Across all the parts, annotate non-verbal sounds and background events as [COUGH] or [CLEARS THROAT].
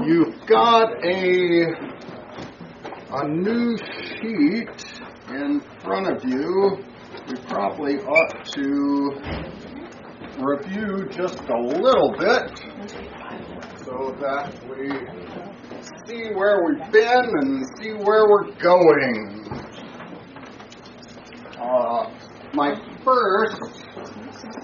You've got a a new sheet in front of you. We probably ought to review just a little bit so that we see where we've been and see where we're going. Uh, my first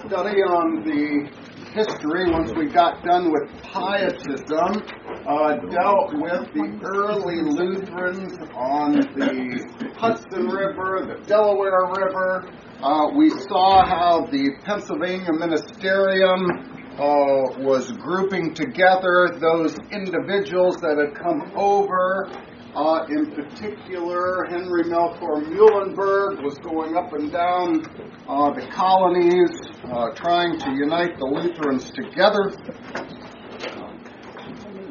study on the history, once we got done with pietism, uh, dealt with the early Lutherans on the Hudson River, the Delaware River. Uh, we saw how the Pennsylvania Ministerium uh, was grouping together those individuals that had come over uh, in particular, Henry Melchior Muhlenberg was going up and down uh, the colonies, uh, trying to unite the Lutherans together.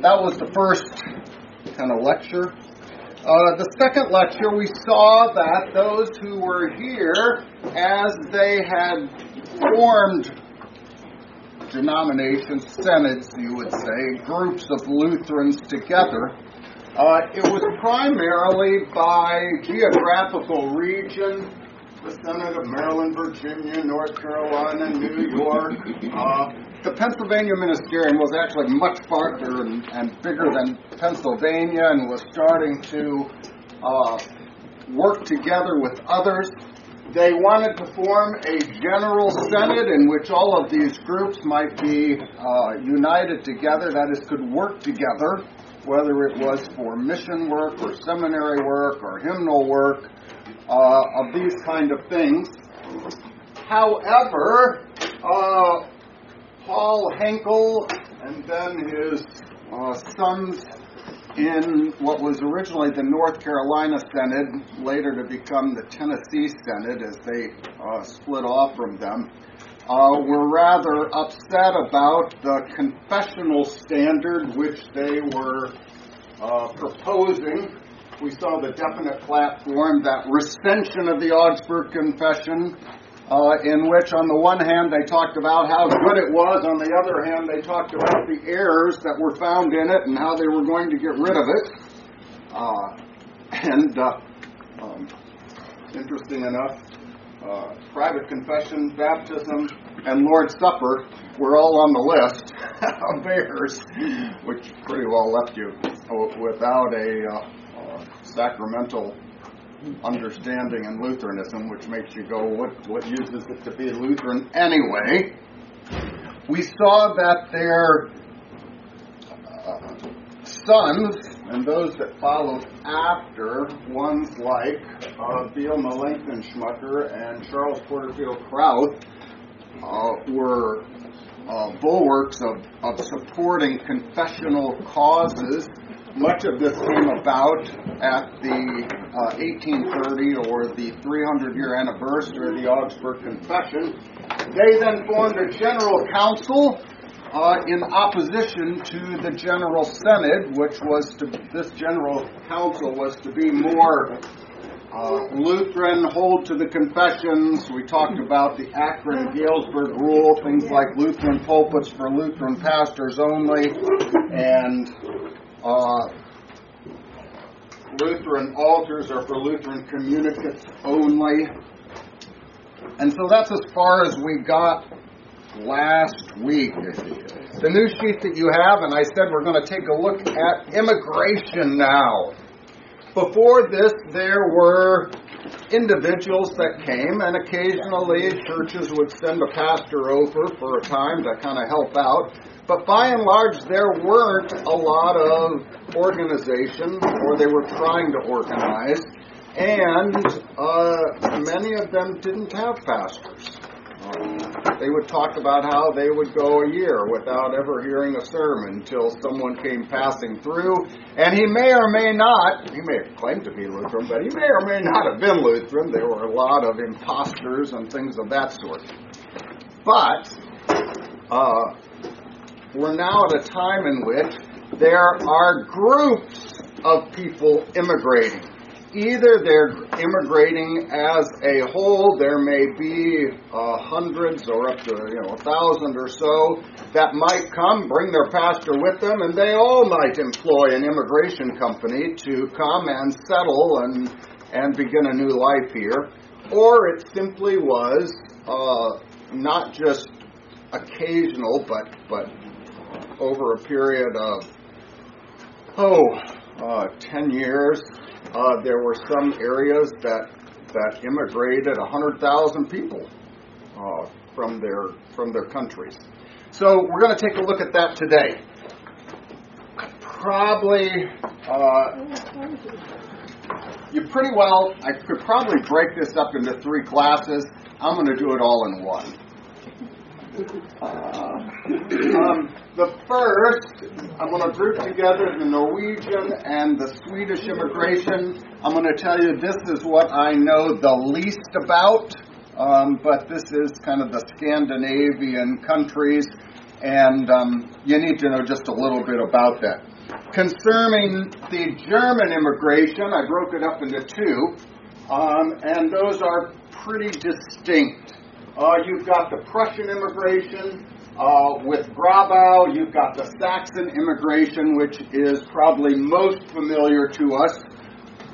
That was the first kind of lecture. Uh, the second lecture, we saw that those who were here, as they had formed denominations, synods, you would say, groups of Lutherans together, uh, it was primarily by geographical region, the Synod of Maryland, Virginia, North Carolina, New York. Uh, the Pennsylvania Ministerium was actually much farther and, and, bigger than Pennsylvania and was starting to uh, work together with others. They wanted to form a general synod in which all of these groups might be uh, united together, that is, could work together whether it was for mission work or seminary work or hymnal work, uh, of these kind of things. However, uh, Paul Henkel and then his uh, sons in what was originally the North Carolina Synod, later to become the Tennessee Synod as they uh, split off from them, uh, were rather upset about the confessional standard which they were uh, proposing. We saw the definite platform, that recension of the Augsburg Confession, uh, in which, on the one hand, they talked about how good it was, on the other hand, they talked about the errors that were found in it and how they were going to get rid of it. Uh, and uh, um, interesting enough, uh, private confession, baptism, and Lord's Supper were all on the list [LAUGHS] of errors, which pretty well left you without a uh, uh, sacramental understanding in Lutheranism, which makes you go, what, what use is it to be Lutheran anyway? We saw that their uh, sons and those that followed after, ones like uh, Melanchthon Schmucker and Charles Porterfield Krauth, uh, were uh, bulwarks of, of supporting confessional causes. Much of this came about at the uh, 1830 or the 300 year anniversary of the Augsburg Confession. They then formed a general council uh, in opposition to the General Synod, which was to, this General Council was to be more uh, Lutheran, hold to the confessions. We talked about the Akron Galesburg rule, things like Lutheran pulpits for Lutheran pastors only, and uh, Lutheran altars are for Lutheran communicants only. And so that's as far as we got last week. The new sheet that you have, and I said we're going to take a look at immigration now. Before this, there were individuals that came, and occasionally churches would send a pastor over for a time to kind of help out. But by and large, there weren't a lot of organization, or they were trying to organize, and uh, many of them didn't have pastors. They would talk about how they would go a year without ever hearing a sermon until someone came passing through, and he may or may not, he may have claimed to be Lutheran, but he may or may not have been Lutheran. There were a lot of imposters and things of that sort. But uh, we're now at a time in which there are groups of people immigrating. Either they're immigrating as a whole, there may be uh, hundreds or up to you know a thousand or so that might come, bring their pastor with them, and they all might employ an immigration company to come and settle and and begin a new life here, or it simply was uh, not just occasional, but but over a period of oh, uh, 10 years, uh, there were some areas that that immigrated 100,000 people uh, from their from their countries. So we're going to take a look at that today. Probably, uh, you pretty well. I could probably break this up into three classes. I'm going to do it all in one. Um, the first, I'm going to group together the Norwegian and the Swedish immigration. I'm going to tell you this is what I know the least about, um, but this is kind of the Scandinavian countries, and um, you need to know just a little bit about that. Concerning the German immigration, I broke it up into two, um, and those are pretty distinct. Uh, you've got the Prussian immigration uh, with Grabau. You've got the Saxon immigration, which is probably most familiar to us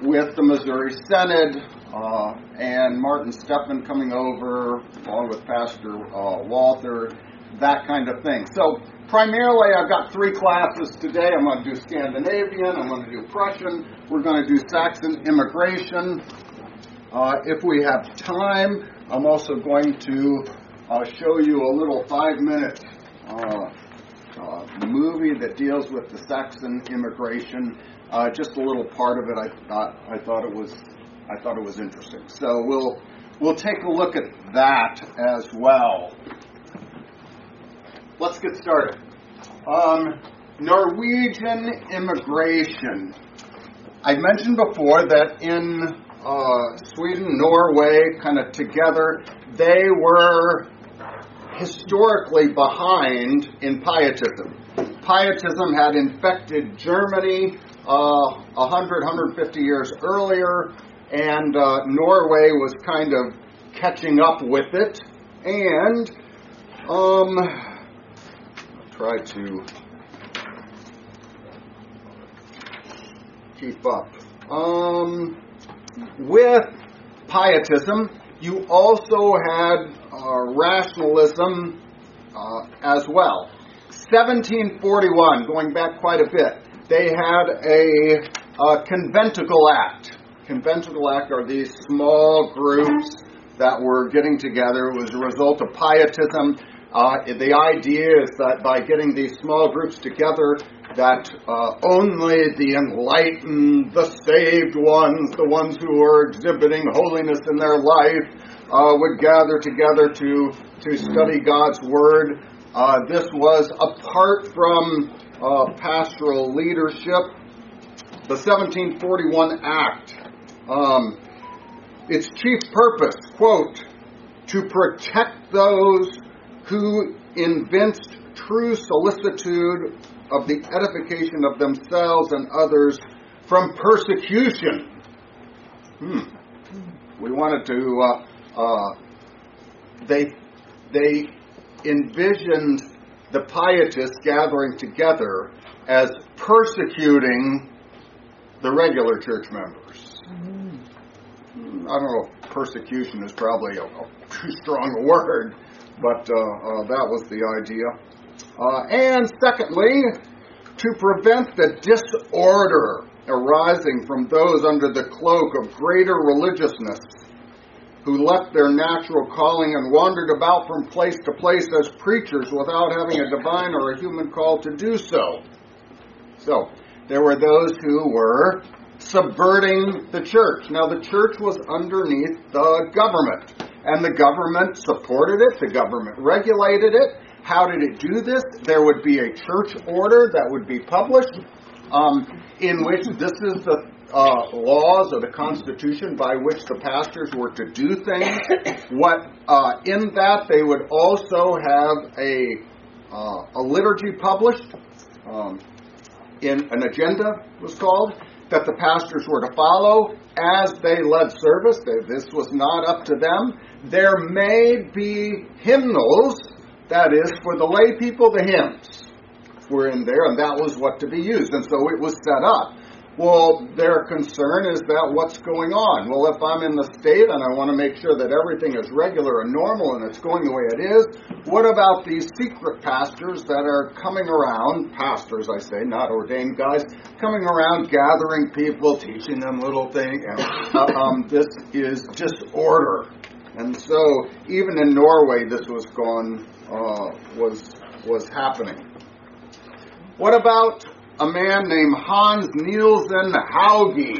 with the Missouri Synod uh, and Martin Stephan coming over along with Pastor uh, Walther, that kind of thing. So primarily, I've got three classes today. I'm going to do Scandinavian. I'm going to do Prussian. We're going to do Saxon immigration. Uh, if we have time, I'm also going to uh, show you a little five minute uh, uh, movie that deals with the Saxon immigration. Uh, just a little part of it. I thought I thought it was I thought it was interesting. So we'll we'll take a look at that as well. Let's get started. Um, Norwegian immigration. I mentioned before that in uh, Sweden, Norway, kind of together, they were historically behind in pietism. Pietism had infected Germany uh, 100, 150 years earlier, and uh, Norway was kind of catching up with it. And um, I'll try to keep up. Um, with pietism, you also had uh, rationalism uh, as well. 1741, going back quite a bit, they had a, a conventicle act. Conventicle act are these small groups that were getting together. It was a result of pietism. Uh, the idea is that by getting these small groups together, that uh, only the enlightened, the saved ones, the ones who are exhibiting holiness in their life, uh, would gather together to, to study God's Word. Uh, this was apart from uh, pastoral leadership. The 1741 Act, um, its chief purpose, quote, to protect those who evinced true solicitude of the edification of themselves and others from persecution. Hmm. We wanted to. Uh, uh, they they envisioned the pietists gathering together as persecuting the regular church members. Mm-hmm. I don't know if persecution is probably a, a too [LAUGHS] strong a word, but uh, uh, that was the idea. Uh, and secondly, to prevent the disorder arising from those under the cloak of greater religiousness who left their natural calling and wandered about from place to place as preachers without having a divine or a human call to do so. So, there were those who were subverting the church. Now, the church was underneath the government, and the government supported it, the government regulated it, how did it do this? There would be a church order that would be published um, in which this is the uh, laws or the Constitution by which the pastors were to do things. What uh, in that they would also have a uh, a liturgy published. Um, in an agenda was called. that the pastors were to follow as they led service. This was not up to them. There may be hymnals, that is, for the lay people, the hymns were in there, and that was what to be used. And so it was set up. Well, their concern is that what's going on? Well, if I'm in the state and I want to make sure that everything is regular and normal and it's going the way it is, what about these secret pastors that are coming around, pastors I say, not ordained guys, coming around gathering people, teaching them little things? Uh, um, this is disorder. And so even in Norway this was going uh, was was happening. What about a man named Hans Nielsen Hauge,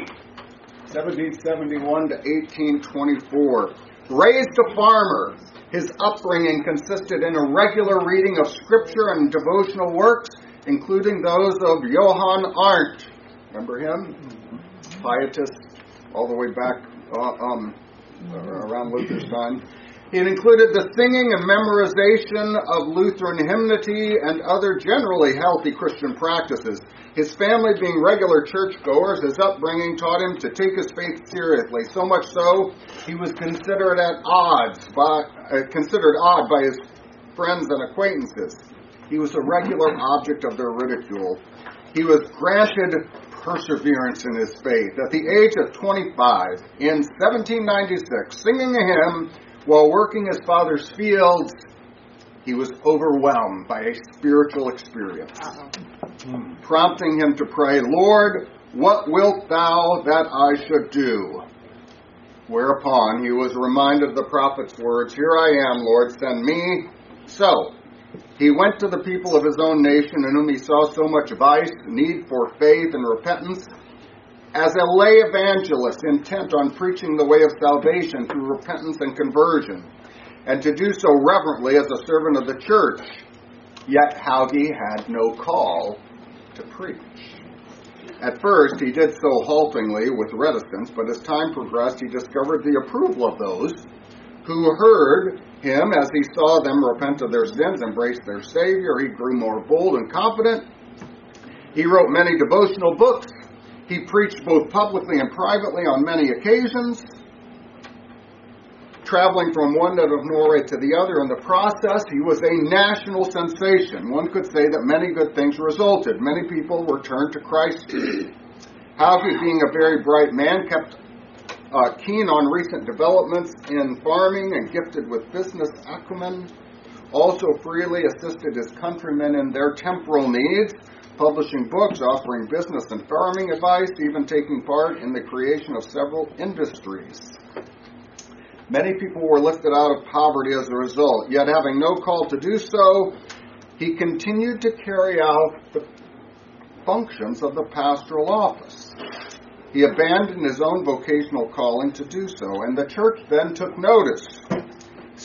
1771 to 1824. Raised a farmer, his upbringing consisted in a regular reading of scripture and devotional works, including those of Johann Arndt. Remember him? Pietist, all the way back uh, um, around Luther's time. It included the singing and memorization of Lutheran hymnody and other generally healthy Christian practices. His family being regular churchgoers, his upbringing taught him to take his faith seriously. So much so, he was considered at odds by uh, considered odd by his friends and acquaintances. He was a regular object of their ridicule. He was granted perseverance in his faith. At the age of 25, in 1796, singing a hymn while working his father's fields, he was overwhelmed by a spiritual experience, prompting him to pray, Lord, what wilt thou that I should do? Whereupon he was reminded of the prophet's words, Here I am, Lord, send me. So he went to the people of his own nation in whom he saw so much vice, need for faith and repentance as a lay evangelist intent on preaching the way of salvation through repentance and conversion, and to do so reverently as a servant of the church. Yet Hauge had no call to preach. At first, he did so haltingly with reticence, but as time progressed, he discovered the approval of those who heard him as he saw them repent of their sins, embrace their Savior. He grew more bold and confident. He wrote many devotional books he preached both publicly and privately on many occasions, traveling from one end of Norway to the other. In the process, he was a national sensation. One could say that many good things resulted. Many people were turned to Christ. [CLEARS THROAT] Hauge, being a very bright man, kept uh, keen on recent developments in farming and gifted with business acumen, also freely assisted his countrymen in their temporal needs publishing books, offering business and farming advice, even taking part in the creation of several industries. Many people were lifted out of poverty as a result, yet having no call to do so, he continued to carry out the functions of the pastoral office. He abandoned his own vocational calling to do so, and the church then took notice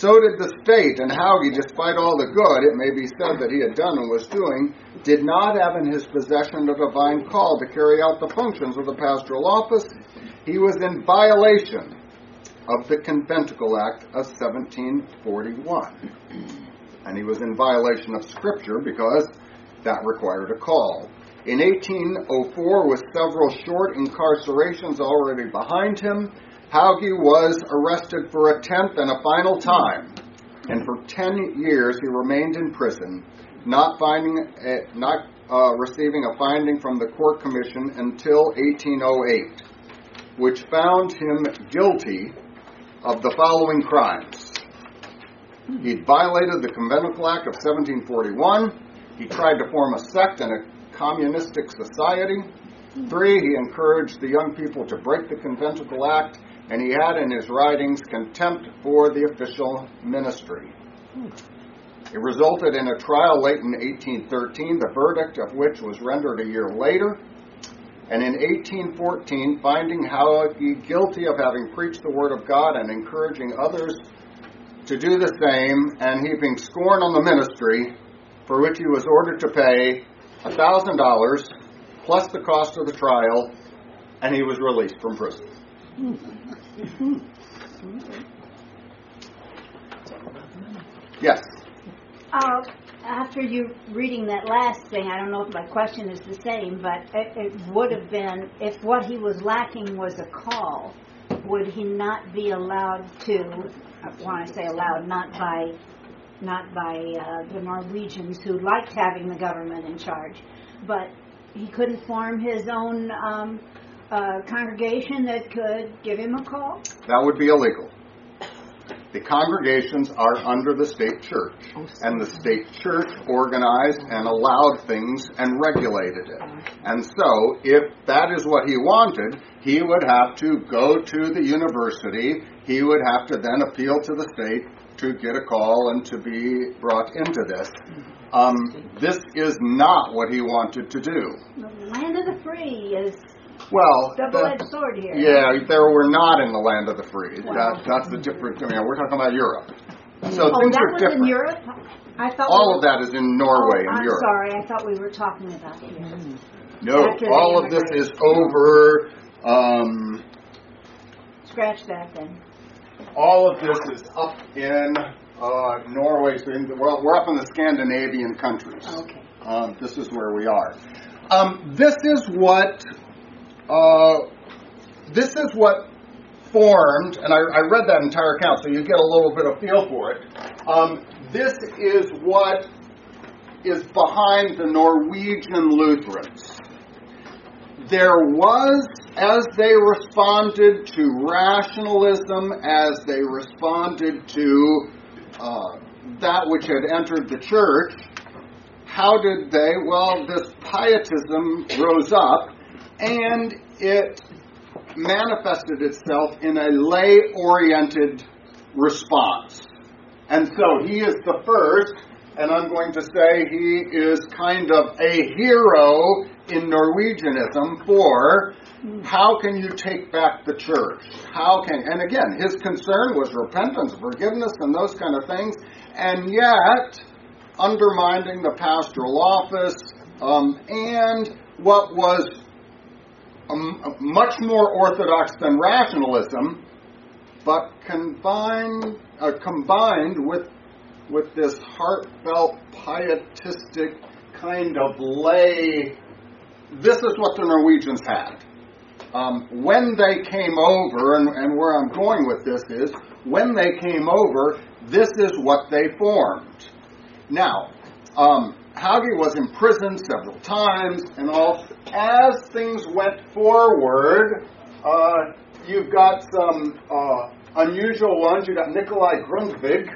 so did the state, and Hauge, despite all the good it may be said that he had done and was doing, did not have in his possession a divine call to carry out the functions of the pastoral office. He was in violation of the Conventicle Act of 1741. And he was in violation of Scripture because that required a call. In 1804, with several short incarcerations already behind him, Hauge was arrested for a tenth and a final time, and for ten years he remained in prison, not finding, a, not uh, receiving a finding from the court commission until 1808, which found him guilty of the following crimes. He'd violated the Conventicle Act of 1741. He tried to form a sect and a communistic society. Three, he encouraged the young people to break the Conventicle Act and he had in his writings contempt for the official ministry. It resulted in a trial late in 1813, the verdict of which was rendered a year later. And in 1814, finding Hauge guilty of having preached the word of God and encouraging others to do the same, and heaping scorn on the ministry, for which he was ordered to pay $1,000 plus the cost of the trial, and he was released from prison. [LAUGHS] Yes. Uh, after you reading that last thing, I don't know if my question is the same, but it, it would have been if what he was lacking was a call, would he not be allowed to? When I say allowed, not by not by uh, the Norwegians who liked having the government in charge, but he couldn't form his own um, uh, congregation that could give him a call. That would be illegal. The congregations are under the state church, and the state church organized and allowed things and regulated it. And so, if that is what he wanted, he would have to go to the university, he would have to then appeal to the state to get a call and to be brought into this. Um, this is not what he wanted to do. The land of the free is Well, double-edged sword here. yeah, there were not in the land of the free. Wow. That, that's the difference. I mean, we're talking about Europe. So Oh, things that are was different. in Europe. I thought All we of that is in Norway Oh, and I'm Europe. sorry. I thought we were talking about here. No, After all of this is over. Um, Scratch that then. all of this is up in uh, Norway. So in the, well, we're up in the Scandinavian countries. Okay. Um, this is where we are. Um, this is what uh, this is what formed, and I, I read that entire account, so you get a little bit of feel for it. Um, this is what is behind the Norwegian Lutherans. There was, as they responded to rationalism, as they responded to uh, that which had entered the church, how did they? Well, this pietism rose up and it manifested itself in a lay oriented response. And so he is the first, and I'm going to say he is kind of a hero in Norwegianism for how can you take back the church? How can, and again, his concern was repentance, forgiveness, and those kind of things, and yet undermining the pastoral office um, and what was much more orthodox than rationalism, but combined uh, combined with with this heartfelt pietistic kind of lay. This is what the Norwegians had. Um, when they came over, and, and where I'm going with this is, when they came over, this is what they formed. Now, um, Hauge was imprisoned several times and all. As things went forward, uh, you've got some uh, unusual ones. You've got Nikolai Grundtvig,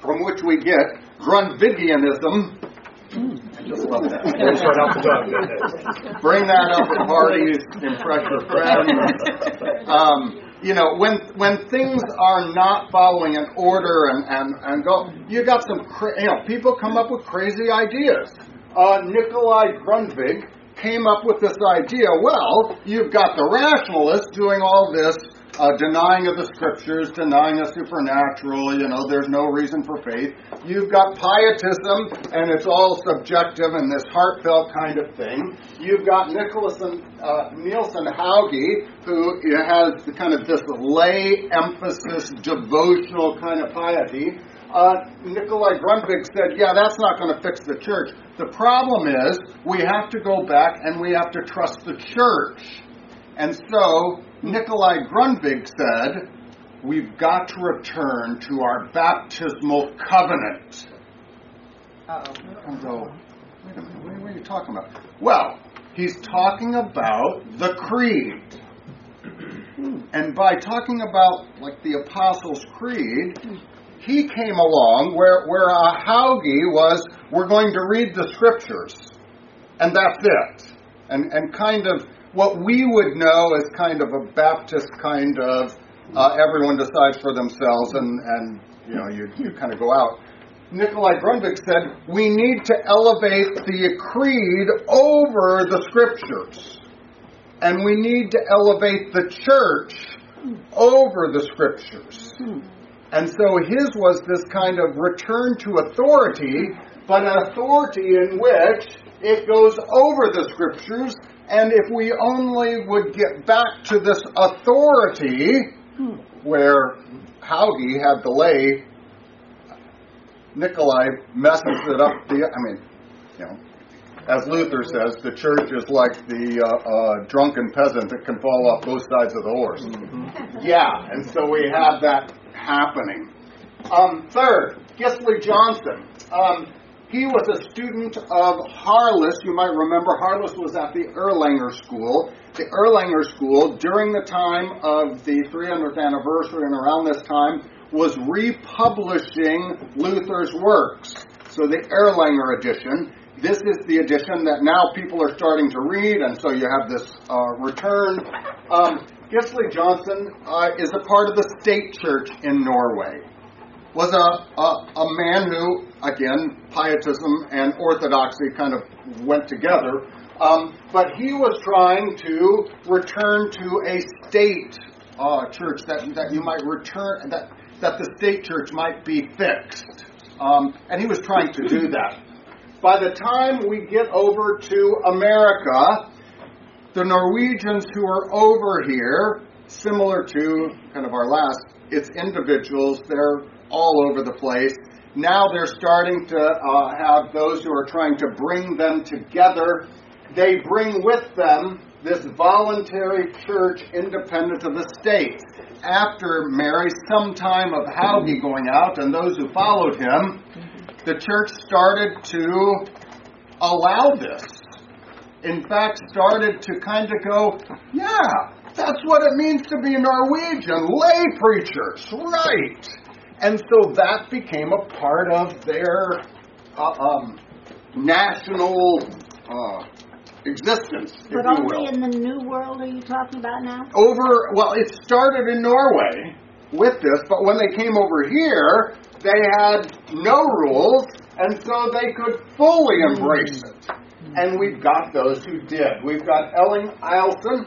from which we get Grundtvigianism. I just love that. That's right the top, didn't it? Bring that up at parties, impress your friends. [LAUGHS] Um, you know, when when things are not following an order and, and, and go, you got some, cra- you know, people come up with crazy ideas. Uh, Nikolai Grundtvig came up with this idea. Well, you've got the rationalists doing all this uh, denying of the scriptures, denying the supernatural. You know, there's no reason for faith. You've got pietism, and it's all subjective and this heartfelt kind of thing. You've got Nicholas and, uh, Nielsen Hauge, who has kind of this lay emphasis, devotional kind of piety. Uh, Nikolai Grundtvig said, "Yeah, that's not going to fix the church. The problem is we have to go back and we have to trust the church." And so Nikolai Grundtvig said, We've got to return to our baptismal covenant. Go, wait a minute, what are you talking about? Well, he's talking about the creed. [CLEARS THROAT] And by talking about, like, the Apostles' Creed, he came along where, where a Hauge was, we're going to read the scriptures, and that's it. And, and kind of what we would know as kind of a Baptist kind of uh, everyone decides for themselves and, and you know you, you kind of go out. Nikolai Grundtvig said we need to elevate the creed over the scriptures, and we need to elevate the church over the scriptures. And so his was this kind of return to authority, but an authority in which it goes over the scriptures and if we only would get back to this authority, where Hauge had the lay Nikolai messes it up. The I mean, you know, as Luther says, the church is like the uh, uh, drunken peasant that can fall off both sides of the horse. Mm-hmm. Yeah, and so we have that happening. Um, third, Gisle Johnson. Um, he was a student of Harless. You might remember Harless was at the Erlanger School. The Erlanger School, during the time of the 300th anniversary and around this time, was republishing Luther's works. So the Erlanger edition. This is the edition that now people are starting to read, and so you have this uh, return. Um, Gisle Johnson uh, is a part of the state church in Norway. Was a, a, a man who, again, pietism and orthodoxy kind of went together, um, but he was trying to return to a state uh, church that, that you might return that that the state church might be fixed, um, and he was trying to do that. By the time we get over to America, the Norwegians who are over here, similar to kind of our last, it's individuals, they're all over the place. Now they're starting to uh, have those who are trying to bring them together. They bring with them this voluntary church independent of the state. After Mary, some time of Hauge going out and those who followed him, the church started to allow this. In fact, started to kind of go, yeah, that's what it means to be Norwegian, lay preachers, right? And so that became a part of their uh, um, national uh, existence. But only in the New World are you talking about now? Over, well, it started in Norway with this, but when they came over here, they had no rules, and so they could fully embrace it. And we've got those who did. We've got Elling Eielsen,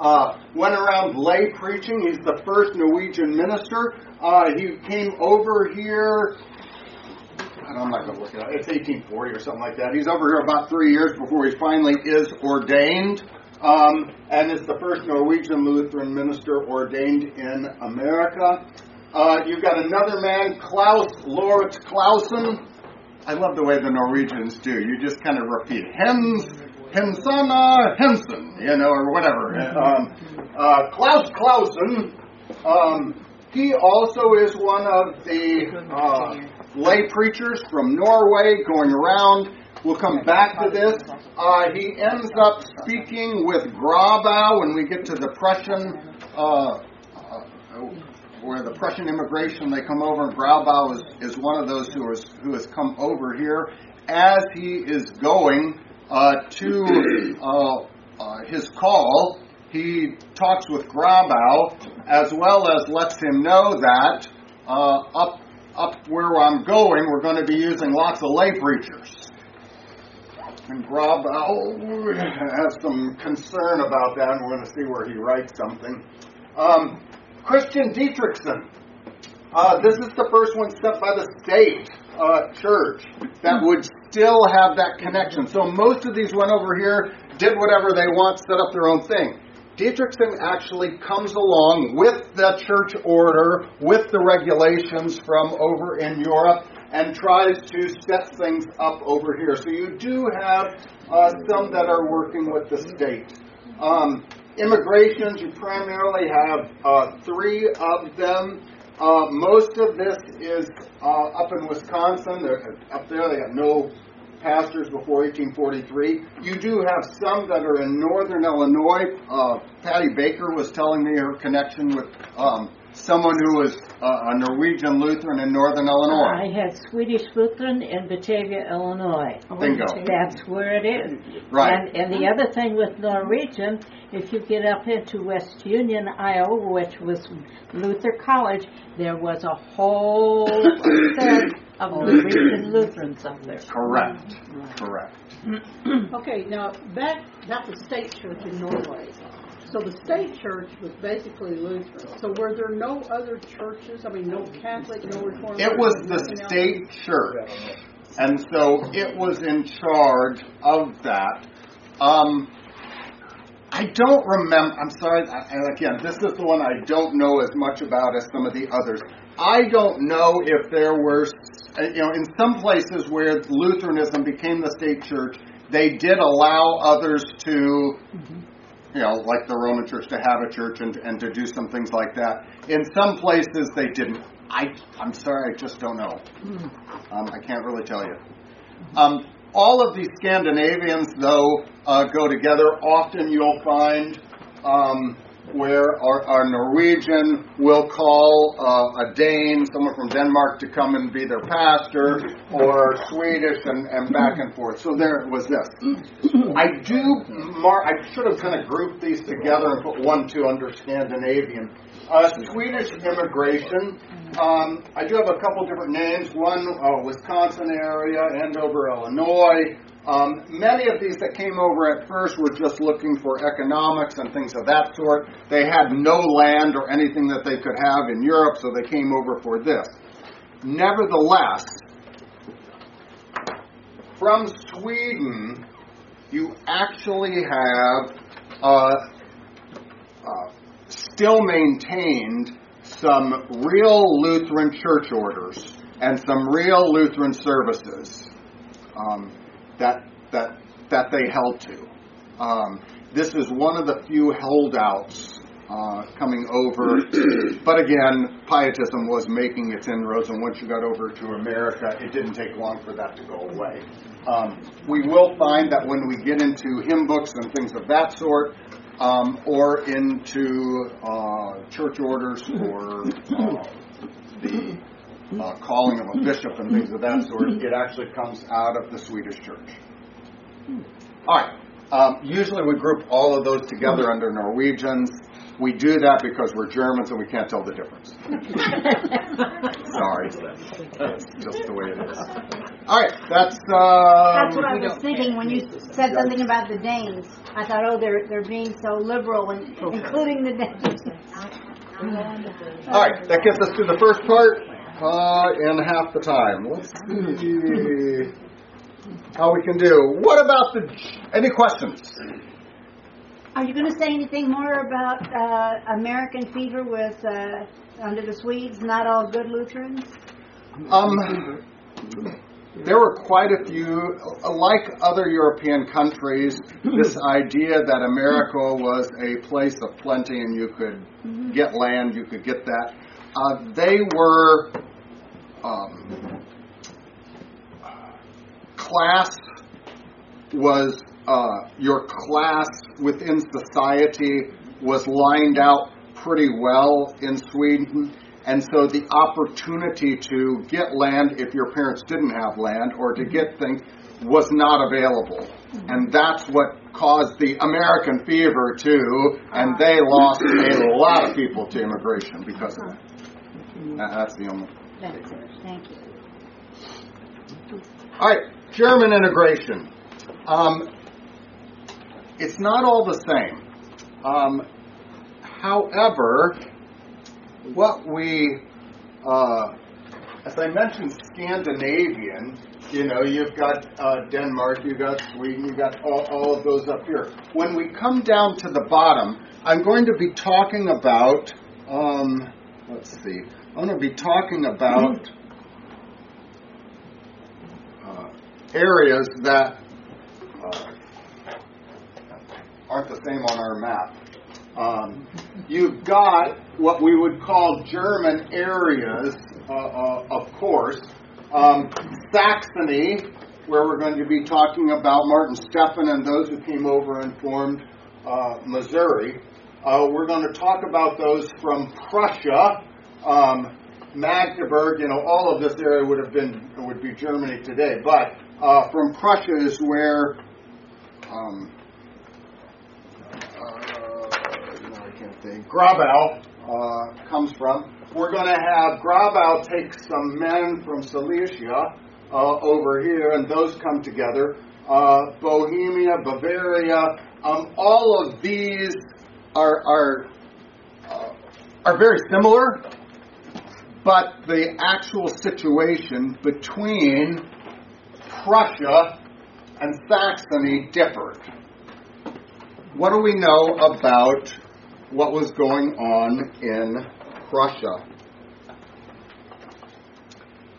uh, went around lay preaching. He's the first Norwegian minister. Uh, he came over here. I'm not going to look it up. It's 1840 or something like that. He's over here about three years before he finally is ordained, um, and is the first Norwegian Lutheran minister ordained in America. Uh, you've got another man, Claus Lauritz Clausen. I love the way the Norwegians do. You just kind of repeat Hems, Hemsana Hensen, you know, or whatever. [LAUGHS] Um, uh, Claus Clausen. Um, he also is one of the uh, lay preachers from Norway going around. We'll come back to this. Uh, he ends up speaking with Grabau when we get to the Prussian uh, where the Prussian immigration, they come over, and Grabau is, is one of those who, is, who has come over here. As he is going uh, to uh, uh, his call, he talks with Grabau as well as lets him know that uh, up, up where I'm going, we're going to be using lots of lay preachers. And Grabau has some concern about that, and we're going to see where he writes something. Um, Christian Dietrichson. Uh, this is the first one set by the state uh, church that would still have that connection. So most of these went over here, did whatever they want, set up their own thing. Dietrichson actually comes along with the church order, with the regulations from over in Europe, and tries to set things up over here. So you do have uh, some that are working with the state. Um, immigrations, you primarily have uh, three of them. Uh, most of this is uh, up in Wisconsin. They're, up there, they have no pastors before 1843. You do have some that are in northern Illinois. Uh, Patty Baker was telling me her connection with um, someone who was uh, a Norwegian Lutheran in northern Illinois. I had Swedish Lutheran in Batavia, Illinois. Bingo. That's where it is. Right. And, and the other thing with Norwegian, if you get up into West Union, Iowa, which was Luther College, there was a whole set of [COUGHS] Norwegian Lutherans up there. Correct. Correct. Okay, now that that was state church in Norway. So the state church was basically Lutheran. So were there no other churches? I mean, no Catholic, no Reformed. It was the nothing else? state church, and so it was in charge of that. Um, I don't remember. I'm sorry. And again, this is the one I don't know as much about as some of the others. I don't know if there were, you know, in some places where Lutheranism became the state church, they did allow others to, you know, like the Roman Church, to have a church and, and to do some things like that. In some places, they didn't. I, I'm sorry, I just don't know. Um, I can't really tell you. Um, all of these Scandinavians, though, uh, go together. Often you'll find um, where our, our, Norwegian will call uh, a Dane, someone from Denmark, to come and be their pastor, or Swedish, and, and back and forth. So there was this. I do, I should have kind of grouped these together and put one, two under Scandinavian. Uh, Swedish immigration. Um, I do have a couple different names. One, uh, Wisconsin area, Andover, Illinois. Um, many of these that came over at first were just looking for economics and things of that sort. They had no land or anything that they could have in Europe, so they came over for this. Nevertheless, from Sweden, you actually have uh, uh, still maintained some real Lutheran church orders and some real Lutheran services. Um, that that that they held to. Um, this is one of the few holdouts uh, coming over. [CLEARS THROAT] but again, Pietism was making its inroads, and once you got over to America, it didn't take long for that to go away. Um, we will find that when we get into hymn books and things of that sort, um, or into uh, church orders [CLEARS THROAT] or uh, the uh, calling of a bishop and things of that sort, it actually comes out of the Swedish church. All right. Um, usually we group all of those together under Norwegians. We do that because we're Germans and we can't tell the difference. [LAUGHS] Sorry. That's just the way it is. All right. That's. Um, that's what I was thinking when you said something about the Danes. I thought, oh, they're they're being so liberal, and including the Danes. [LAUGHS] All right. That gets us to the first part uh, in half the time. Let's see how we can do. What about the? Any questions? Are you going to say anything more about uh, American fever with uh, under the Swedes? Not all good Lutherans. Um, there were quite a few, like other European countries, this idea that America was a place of plenty and you could mm-hmm. get land, you could get that. Uh, they were um, class was uh, your class within society was lined out pretty well in Sweden. And so the opportunity to get land if your parents didn't have land or to get things was not available. And that's what caused the American fever too, and they lost a lot of people to immigration because of that. That's the only. Thank you. All right, German integration. Um, it's not all the same. Um, however, what we, uh, as I mentioned, Scandinavian, you know, you've got uh, Denmark, you've got Sweden, you've got all, all of those up here. When we come down to the bottom, I'm going to be talking about, um, let's see, I'm going to be talking about uh, areas that uh, aren't the same on our map. Um, you've got what we would call German areas, uh, uh, of course. Um, Saxony, where we're going to be talking about Martin Stephan and those who came over and formed uh, Missouri. Uh, we're going to talk about those from Prussia, um, Magdeburg, you know, all of this area would have been would be Germany today. But uh, from Prussia is where um, uh, think Grabau uh, comes from. We're going to have Grabau take some men from Silesia uh, over here, and those come together. Uh, Bohemia, Bavaria, um, all of these are are uh, are very similar but the actual situation between Prussia and Saxony differed. What do we know about what was going on in Prussia?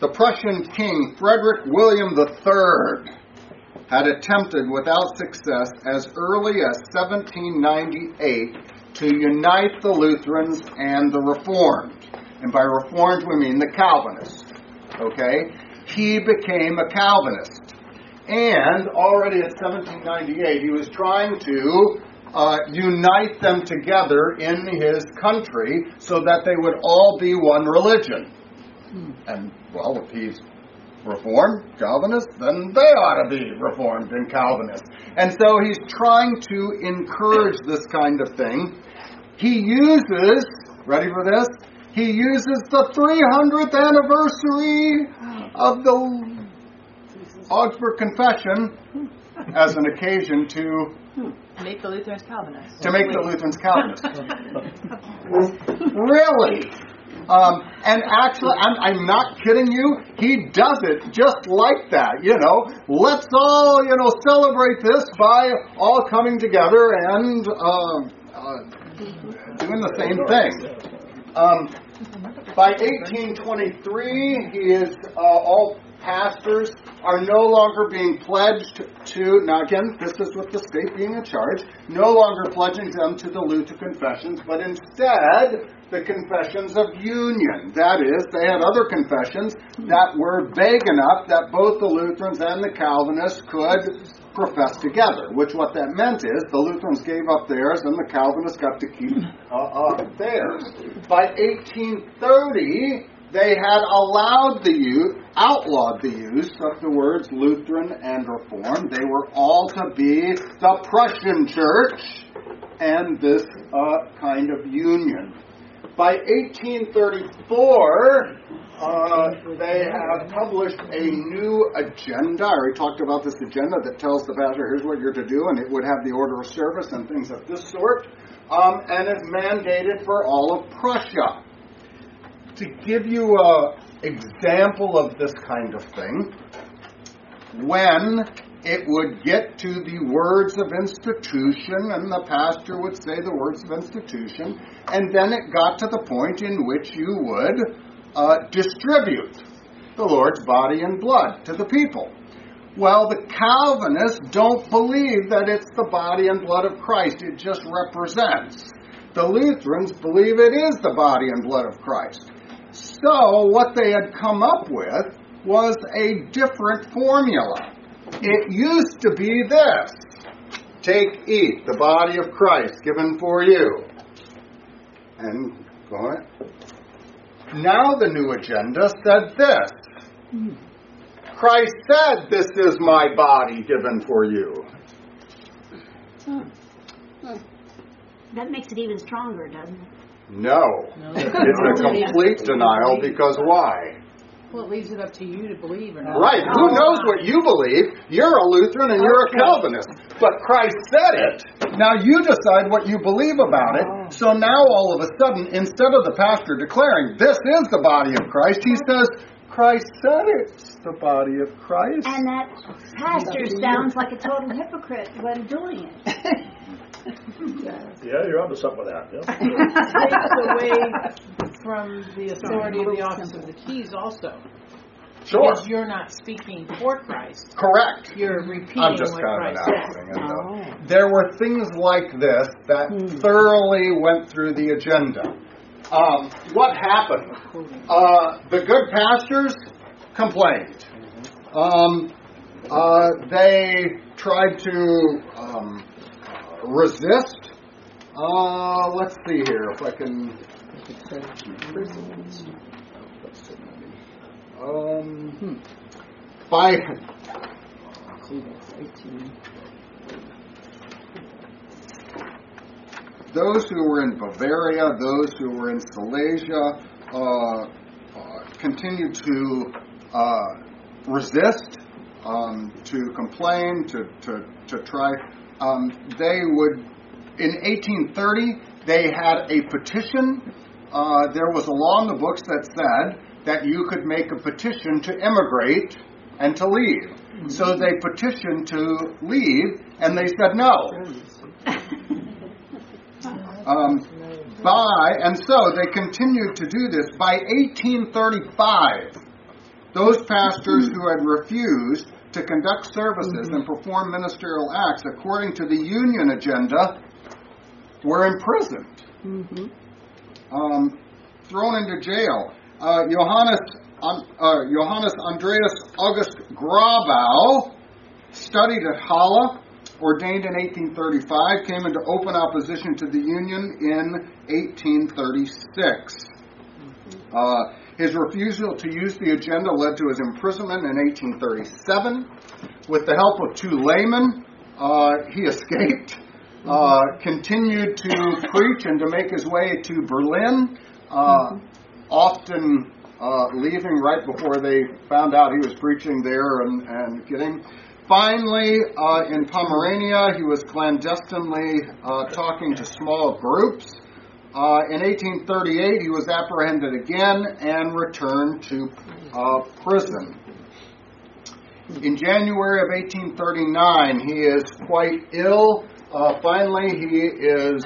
the Prussian king Frederick William III had attempted without success as early as 1798 to unite the Lutherans and the Reformed. And by Reformed, we mean the Calvinists. Okay? He became a Calvinist. And already in 1798, he was trying to uh, unite them together in his country so that they would all be one religion. And, well, if he's Reformed, Calvinist, then they ought to be Reformed and Calvinist. And so he's trying to encourage this kind of thing. He uses, ready for this? He uses the 300th anniversary of the Augsburg Confession as an occasion to Make the Lutherans Calvinists. to make the Lutherans Calvinists. [LAUGHS] really? Um, and actually, I'm, I'm not kidding you. He does it just like that. You know, let's all you know celebrate this by all coming together and uh, uh, doing the same thing. Um, by 1823, he is uh, all pastors are no longer being pledged to, now again, this is with the state being in charge, no longer pledging them to the Luther confessions, but instead the confessions of union. That is, they had other confessions that were vague enough that both the Lutherans and the Calvinists could profess together, which what that meant is the Lutherans gave up theirs and the Calvinists got to keep uh, uh, theirs. By 1830, they had allowed the use, outlawed the use of the words Lutheran and Reformed. They were all to be the Prussian church and this uh, kind of union. By 1834, uh, they have published a new agenda. I already talked about this agenda that tells the pastor, here's what you're to do, and it would have the order of service and things of this sort, um, and is mandated for all of Prussia to give you an example of this kind of thing, when it would get to the words of institution, and the pastor would say the words of institution, and then it got to the point in which you would uh, distribute the Lord's body and blood to the people. Well, the Calvinists don't believe that it's the body and blood of Christ, it just represents. The Lutherans believe it is the body and blood of Christ. So, what they had come up with was a different formula. It used to be this Take, eat, the body of Christ given for you. And go ahead. Now, the new agenda said this Christ said, This is my body given for you. That makes it even stronger, doesn't it? No. It's a [LAUGHS] complete denial because why? Well, it leaves it up to you to believe or not. Right. Who knows what you believe? You're a Lutheran and you're a Calvinist. But Christ said it. Now you decide what you believe about it. Oh. So now all of a sudden, instead of the pastor declaring, this is the body of Christ, he says, Christ said it's the body of Christ. And that oh, pastor sounds like a total hypocrite when doing it. [LAUGHS] Yeah, you're onto something with that. Yeah. [LAUGHS] takes away from the authority of the office of the keys also. Sure. Because you're not speaking for Christ. Correct. You're repeating I'm just what kind of Christ an said. accident. There were things like this that thoroughly went through the agenda. Um, what happened? Uh, the good pastors complained. Um, uh, they tried to um, resist. Uh, let's see here if I can. Um, hmm. by those who were in Bavaria, those who were in Silesia, uh, uh, continued to uh, resist, um, to complain, to, to, to try. Um, they would, in 1830, they had a petition. Uh, there was a law in the books that said that you could make a petition to emigrate and to leave. So they petitioned to leave, and they said no. [LAUGHS] Um, by and so they continued to do this. By 1835, those pastors who had refused to conduct services and perform ministerial acts according to the union agenda were imprisoned, um, thrown into jail. Uh, Johannes, um, uh, Johannes Andreas August Grabau studied at Halle, ordained in 1835, came into open opposition to the Union in 1836. Uh, his refusal to use the agenda led to his imprisonment in 1837. With the help of two laymen, uh, he [LAUGHS] escaped, uh, continued to preach and to make his way to Berlin, uh, often uh, leaving right before they found out he was preaching there and, and getting. Finally, uh, in Pomerania, he was clandestinely uh, talking to small groups. Uh, in 1838, he was apprehended again and returned to uh, prison. In January of 1839, he is quite ill. Uh, finally, he is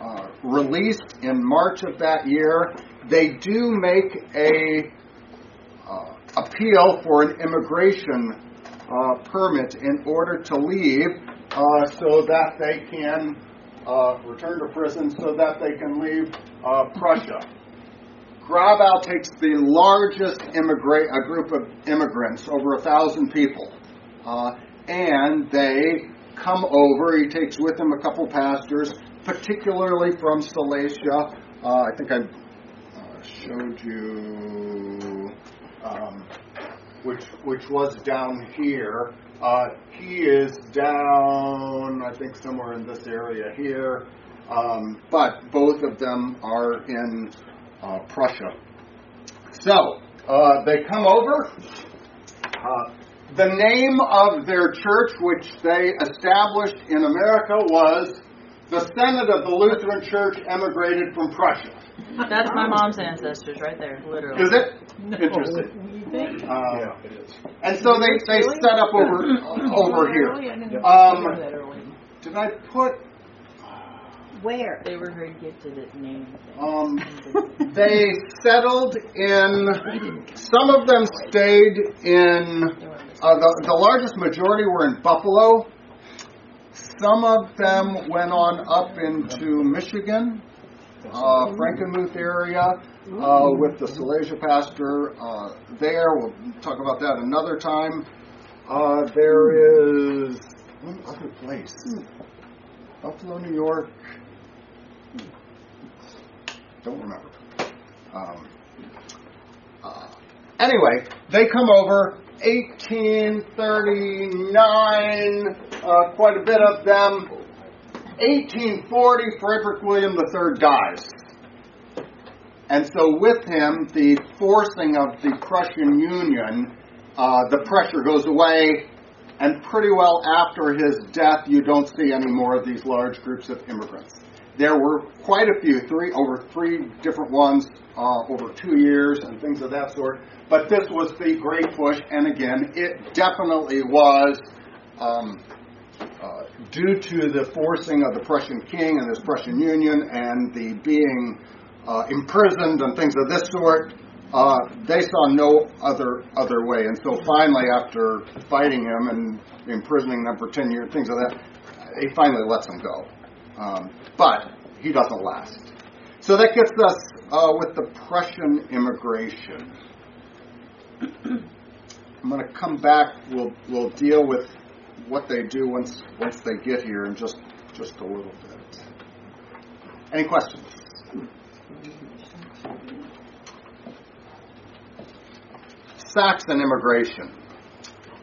uh, released in March of that year. They do make a uh, appeal for an immigration uh, permit in order to leave, so that they can uh, return to prison, so that they can leave uh, Prussia. Grabau takes the largest a group of immigrants, over a thousand people, uh, and they come over. He takes with him a couple pastors, particularly from Silesia. Uh, I think I uh, showed you, um, which which was down here. Uh, he is down, I think, somewhere in this area here. Um, but both of them are in uh, Prussia. So uh, they come over. Uh, the name of their church, which they established in America, was the Synod of the Lutheran Church emigrated from Prussia. That's my mom's ancestors right there, literally. Is it? Interesting. You think? Uh, Yeah, it is. and so they, they Really? set up over over here. Didn't Um, know that early. Did I put? Where? They were very gifted at naming things. Um, they settled in. Some of them stayed in. Uh, the, the largest majority were in Buffalo. Some of them went on up into Michigan, uh, Frankenmuth area, uh, with the Silesia pastor uh, there. We'll talk about that another time. Uh, there is one other place, Buffalo, New York. Don't remember. Um, uh, anyway, they come over. 1839, uh, quite a bit of them. 1840, Frederick William III dies. And so, with him, the forcing of the Prussian Union, uh, the pressure goes away, and pretty well after his death, you don't see any more of these large groups of immigrants. There were quite a few, three over three different ones uh, over two years and things of that sort. But this was the great push, and again, it definitely was um, uh, due to the forcing of the Prussian king and his Prussian Union and the being uh, imprisoned and things of this sort. Uh, they saw no other other way, and so finally, after fighting him and imprisoning them for ten years, things of that, he finally lets them go. Um, but he doesn't last. So that gets us uh, with the Prussian immigration. [CLEARS THROAT] I'm going to come back. We'll we'll deal with what they do once once they get here in just just a little bit. Any questions? Saxon immigration,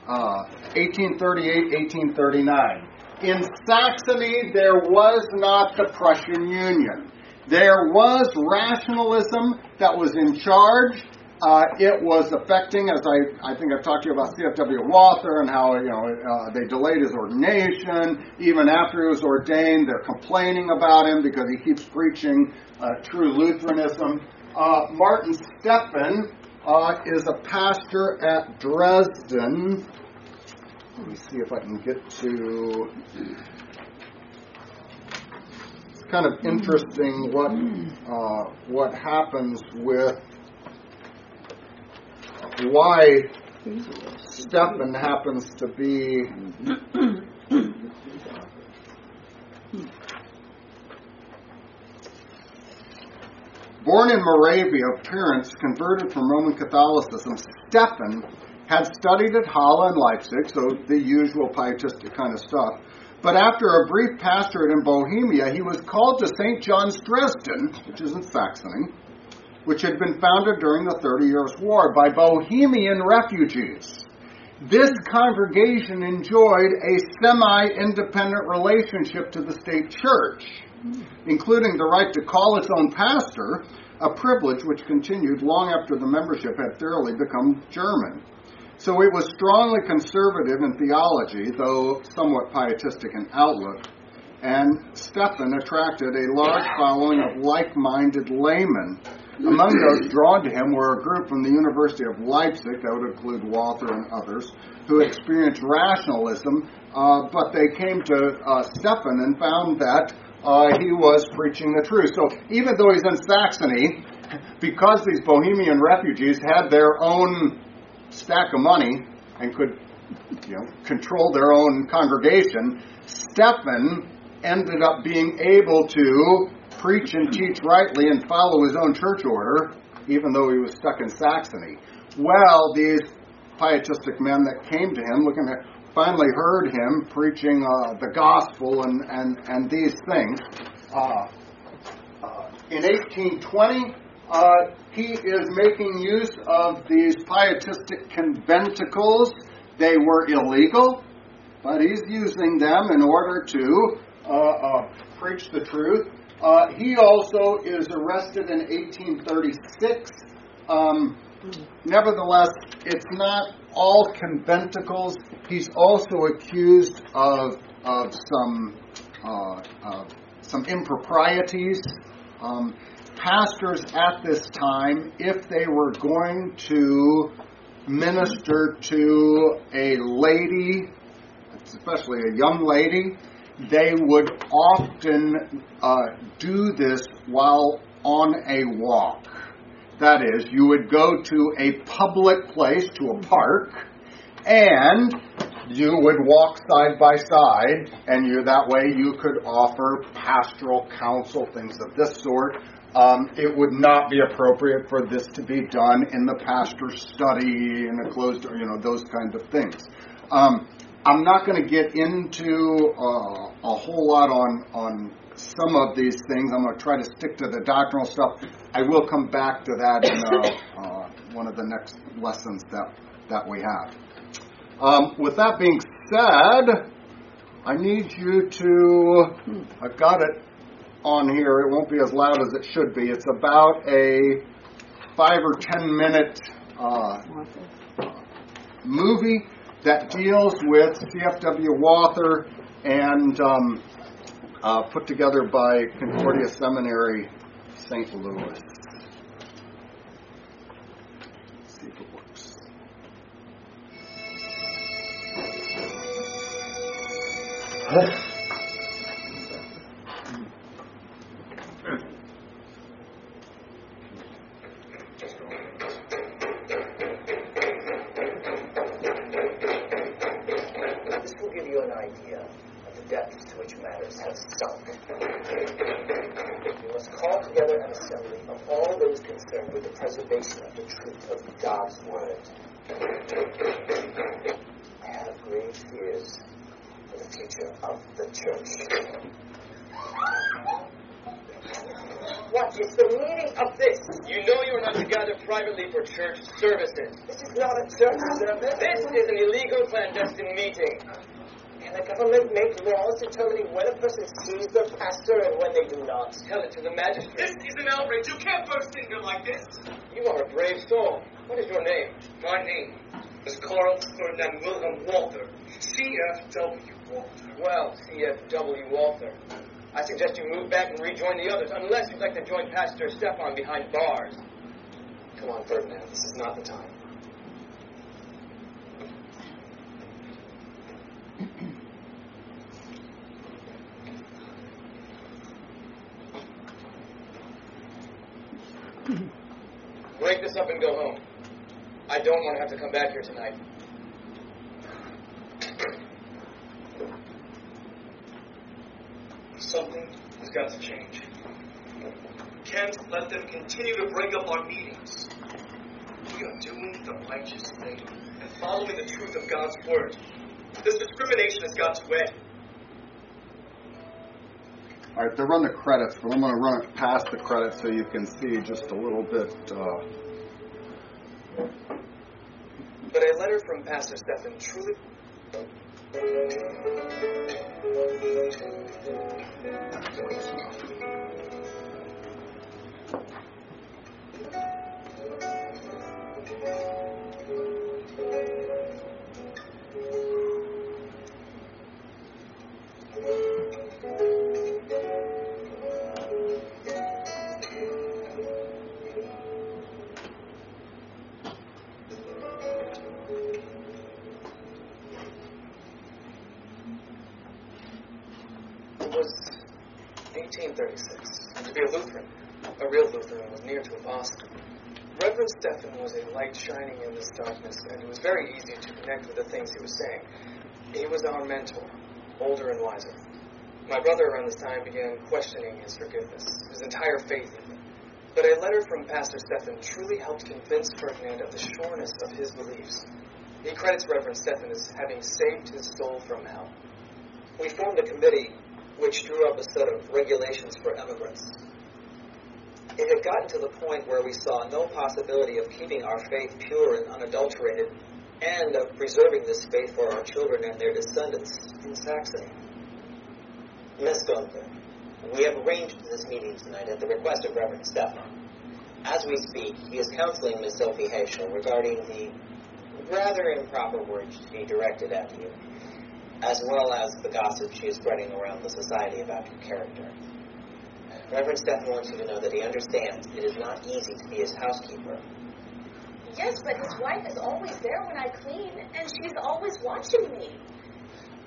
uh, 1838, 1839. In Saxony, there was not the Prussian Union. There was rationalism that was in charge. Uh, it was affecting, as I, I think I've talked to you about C.F.W. Walther and how you know uh, they delayed his ordination. Even after he was ordained, they're complaining about him because he keeps preaching uh, true Lutheranism. Uh, Martin Stephan uh, is a pastor at Dresden. Let me see if I can get to. It's kind of interesting what uh, what happens with why Stephen happens to be Born in Moravia, parents converted from Roman Catholicism, Stephen had studied at Halle and Leipzig, so the usual pietistic kind of stuff. But after a brief pastorate in Bohemia, he was called to St. John's Dresden, which is in Saxony, which had been founded during the Thirty Years' War by Bohemian refugees. This congregation enjoyed a semi independent relationship to the state church, including the right to call its own pastor, a privilege which continued long after the membership had thoroughly become German. So it was strongly conservative in theology, though somewhat pietistic in outlook, and Stephen attracted a large following of like minded laymen. Among those drawn to him were a group from the University of Leipzig, that would include Walther and others, who experienced rationalism, uh, but they came to uh, Stephen and found that uh, he was preaching the truth. So even though he's in Saxony, because these Bohemian refugees had their own stack of money and could you know, control their own congregation, Stephen ended up being able to preach and teach rightly and follow his own church order, even though he was stuck in Saxony. Well, these pietistic men that came to him, looking at, finally heard him preaching uh, the gospel and, and, and these things. Uh, uh, in 1820, uh, he is making use of these pietistic conventicles. They were illegal, but he's using them in order to uh, uh, preach the truth. Uh, he also is arrested in 1836. Um, nevertheless, it's not all conventicles. He's also accused of, of some, uh, some improprieties. Um, pastors at this time, if they were going to minister to a lady, especially a young lady, they would often uh, do this while on a walk. That is, you would go to a public place, to a park, and you would walk side by side, and you that way you could offer pastoral counsel, things of this sort, um, it would not be appropriate for this to be done in the pastor study in a closed, you know, those kinds of things. Um, I'm not going to get into uh, a whole lot on on some of these things. I'm going to try to stick to the doctrinal stuff. I will come back to that in uh, uh, one of the next lessons that that we have. Um, with that being said, I need you to. I've got it on here. It won't be as loud as it should be. It's about a five or ten minute uh, movie that deals with C.F.W. Walther and um, uh, put together by Concordia Seminary, St. Louis. Let's see if it works [LAUGHS] will give you an idea of the depths to which matters have sunk. We must call together an assembly of all those concerned with the preservation of the truth of God's Word. I have grave fears for the future of the church. What is the meaning of this? You know you are not to gather privately for church services. This is not a church service. This is an illegal clandestine meeting. Can the government make laws determining when a person sees their pastor and when they do not? Tell it to the magistrate. This is an outrage. You can't burst in here like this. You are a brave soul. What is your name? My name is Carl Ferdinand Wilhelm Walther, C.F.W. Walther. Well, C.F.W. Walther. I suggest you move back and rejoin the others, unless you'd like to join Pastor Stephan behind bars. Come on, Ferdinand. This is not the time. Break this up and go home. I don't want to have to come back here tonight. Something has got to change. Can't let them continue to break up our meetings. We are doing the righteous thing and following the truth of God's word. This discrimination has got to end. All right, they run the credits, but I'm going to run it past the credits so you can see just a little bit. Uh, But a letter from Pastor Stephen truly. Thank you. 1836. To be a Lutheran, a real Lutheran, was near to impossible. Reverend Stephen was a light shining in this darkness, and it was very easy to connect with the things he was saying. He was our mentor, older and wiser. My brother around this time began questioning his forgiveness, his entire faith in him. But a letter from Pastor Stephen truly helped convince Ferdinand of the sureness of his beliefs. He credits Reverend Stephen as having saved his soul from hell. We formed a committee which drew up a set of regulations for emigrants. It had gotten to the point where we saw no possibility of keeping our faith pure and unadulterated, and of preserving this faith for our children and their descendants in Saxony. Miss Gunther, we have arranged this meeting tonight at the request of Reverend Stephan. As we speak, he is counseling Miss Sophie Heschel regarding the rather improper words to be directed at you, as well as the gossip she is spreading around the society about your character. Reverend Stephan wants you to know that he understands it is not easy to be his housekeeper. Yes, but his wife is always there when I clean, and she's always watching me.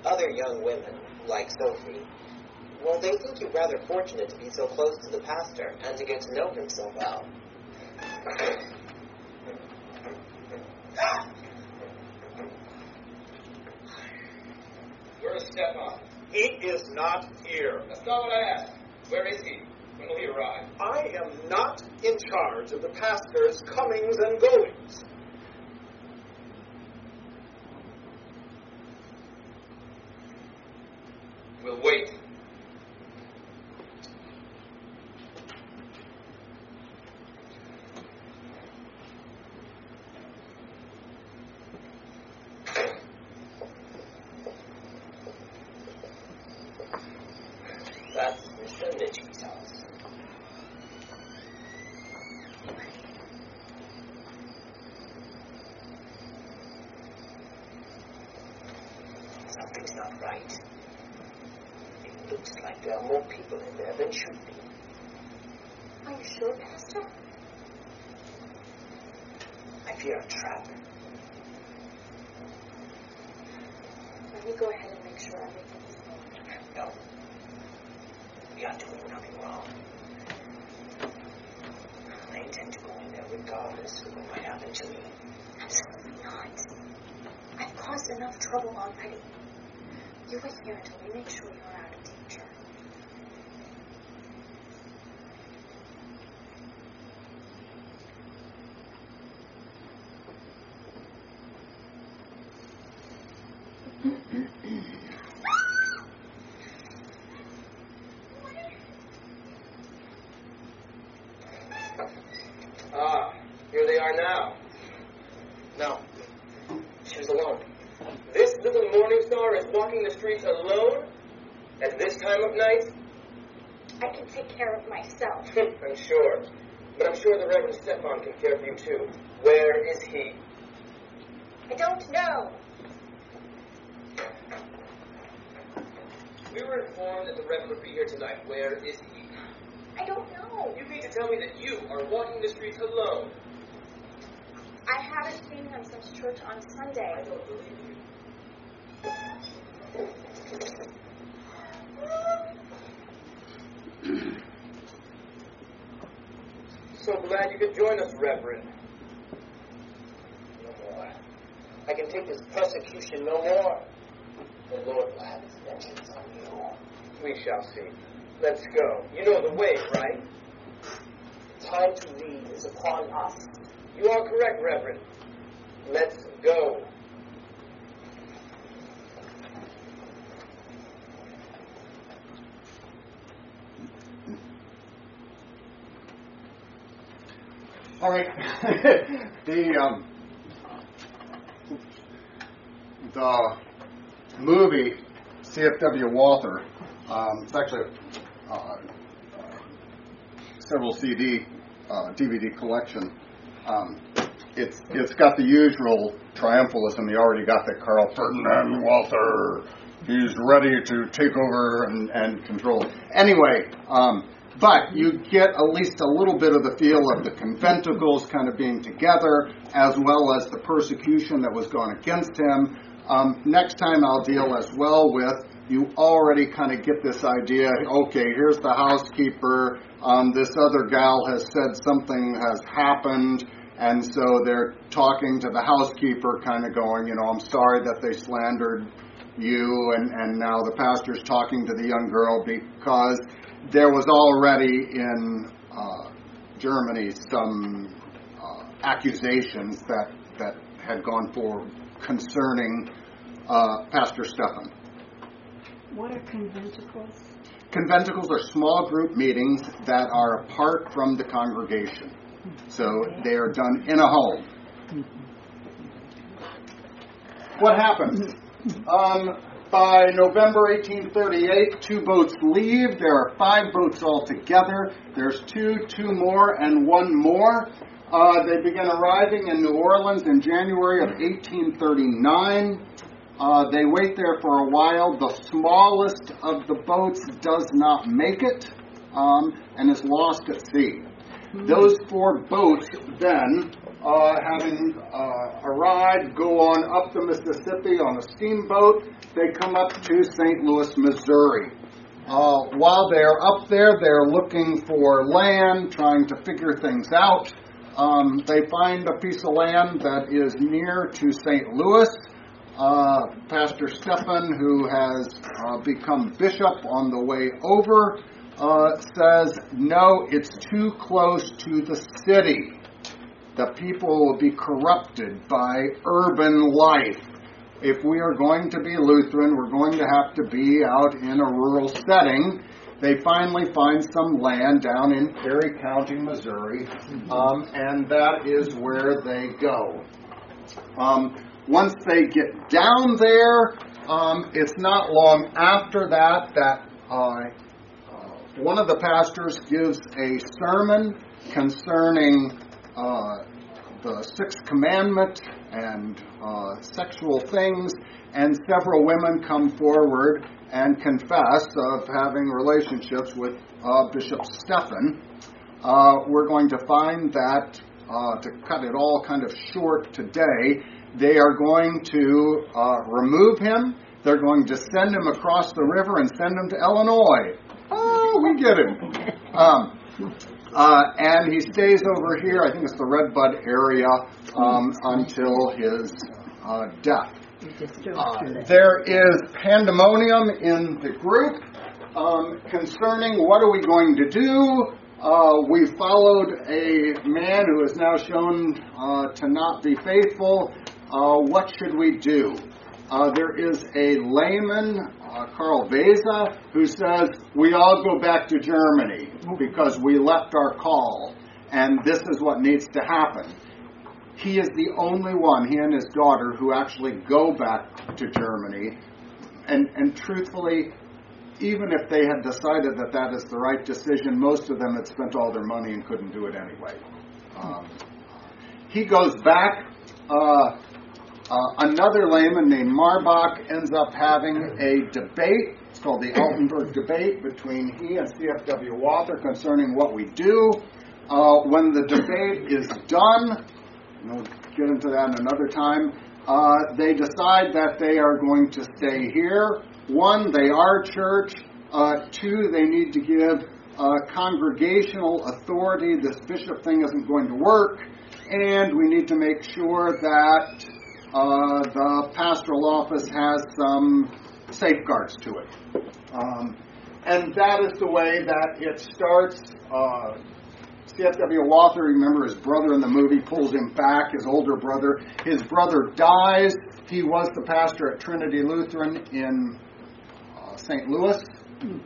Other young women, like Sophie, well, they think you rather fortunate to be so close to the pastor and to get to know him so well. [COUGHS] Ah! Where is Stephan? He is not here. That's not what I asked. Where is he? When will he arrive? I am not in charge of the pastor's comings and goings. We'll wait. That's Mr. Mitchie's house. Something's not right. It looks like there are more people in there than should be. Are you sure, Pastor? I fear a trap. Let me go ahead and make sure everything is normal. No. We are doing nothing wrong. I intend to go in there regardless of what might happen. Absolutely not. I've caused enough trouble already. You wait here until we make sure you're out of danger. Ah, here they are now. No. She was alone. This little morning star is walking the streets alone at this time of night? I can take care of myself. I'm sure. But I'm sure Stephan can care for you too. Where is he? I don't know. We were informed that the Reverend would be here tonight. Where is he? I don't know. You mean to tell me that you are walking the streets alone? I haven't seen him since church on Sunday. I don't believe you. [CLEARS THROAT] So glad you could join us, Reverend. I can take this persecution no more. The Lord will have his vengeance on you. We shall see. Let's go. You know the way, right? Time to lead is upon us. You are correct, Reverend. Let's go. All right. [LAUGHS] the um, the movie CFW Walther. Um, it's actually a uh, several CD uh, DVD collection. Um, it's it's got the usual triumphalism. You already got that Carl Ferdinand Walther. He's ready to take over and, and control. Anyway, um, but you get at least a little bit of the feel of the conventicles kind of being together, as well as the persecution that was going against him. Um, next time I'll deal as well with you already kind of get this idea. Okay, here's the housekeeper. Um, this other gal has said something has happened, and so they're talking to the housekeeper, kind of going, you know, I'm sorry that they slandered you, and and now the pastor's talking to the young girl because there was already in uh, Germany some uh, accusations that that had gone forward concerning uh, Pastor Stephan. What are conventicles? Conventicles are small group meetings that are apart from the congregation. So they are done in a home. What happened? [LAUGHS] Um, by November 1838, two boats leave. There are five boats altogether. There's two, two more, and one more. Uh, they begin arriving in New Orleans in January of 1839. Uh, they wait there for a while. The smallest of the boats does not make it um, and is lost at sea. Those four boats then, uh, having uh, arrived, go on up the Mississippi on a steamboat. They come up to St. Louis, Missouri. Uh, while they're up there, they're looking for land, trying to figure things out. Um, they find a piece of land that is near to St. Louis. Uh, Pastor Stephan, who has uh, become bishop on the way over, uh, says, No, it's too close to the city. The people will be corrupted by urban life. If we are going to be Lutheran, we're going to have to be out in a rural setting. They finally find some land down in Perry County, Missouri, um, and that is where they go. Um, once they get down there, um, it's not long after that that uh, uh, one of the pastors gives a sermon concerning uh, the sixth commandment and uh, sexual things, and several women come forward and confess of having relationships with uh, Bishop Stephan. Uh, we're going to find that, to cut it all kind of short today, they are going to uh, remove him. They're going to send him across the river and send him to Illinois. Oh, we get him. [LAUGHS] Um, uh, and he stays over here, I think it's the Redbud area, um, until his uh, death. Uh, there is pandemonium in the group um, concerning what are we going to do. Uh, we followed a man who is now shown uh, to not be faithful uh, what should we do? Uh, there is a layman, uh, Karl Vehse, who says we all go back to Germany because we left our call, and this is what needs to happen. He is the only one, he and his daughter, who actually go back to Germany. And, and truthfully, even if they had decided that that is the right decision, most of them had spent all their money and couldn't do it anyway. Um, he goes back. Uh, uh, another layman named Marbach ends up having a debate. It's called the Altenburg debate between he and CFW Walther concerning what we do. Uh, when the debate is done, we'll get into that another time, uh, they decide that they are going to stay here. One, they are church. Uh, two, they need to give uh, congregational authority. This bishop thing isn't going to work. And we need to make sure that uh, the pastoral office has some safeguards to it. Um, and that is the way that it starts. Uh, C.F.W. Walther, remember his brother in the movie, pulls him back, his older brother. His brother dies. He was the pastor at Trinity Lutheran in uh, St. Louis,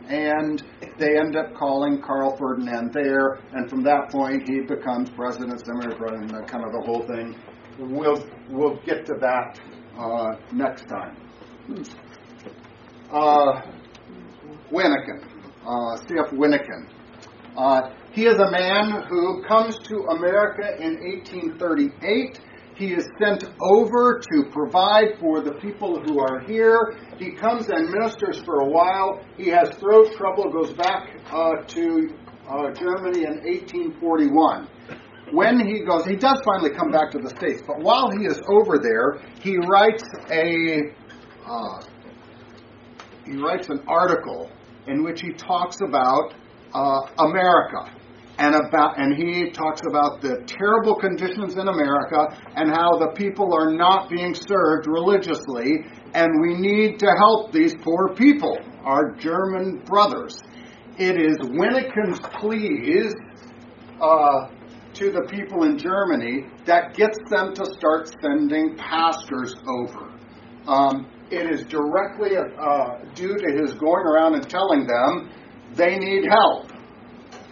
and they end up calling Carl Ferdinand there, and from that point he becomes president, seminary president, and kind of the whole thing. We'll, we'll get to that uh, next time. Uh, Wyneken, uh, C.F. Uh, he is a man who comes to America in 1838. He is sent over to provide for the people who are here. He comes and ministers for a while. He has throat trouble, goes back uh, to uh, Germany in 1841. When he goes, he does finally come back to the States, but while he is over there, he writes a uh, he writes an article in which he talks about uh, America and about and he talks about the terrible conditions in America and how the people are not being served religiously and we need to help these poor people, our German brothers. It is Wyneken's pleas uh, to the people in Germany that gets them to start sending pastors over. Um, it is directly uh, due to his going around and telling them they need help.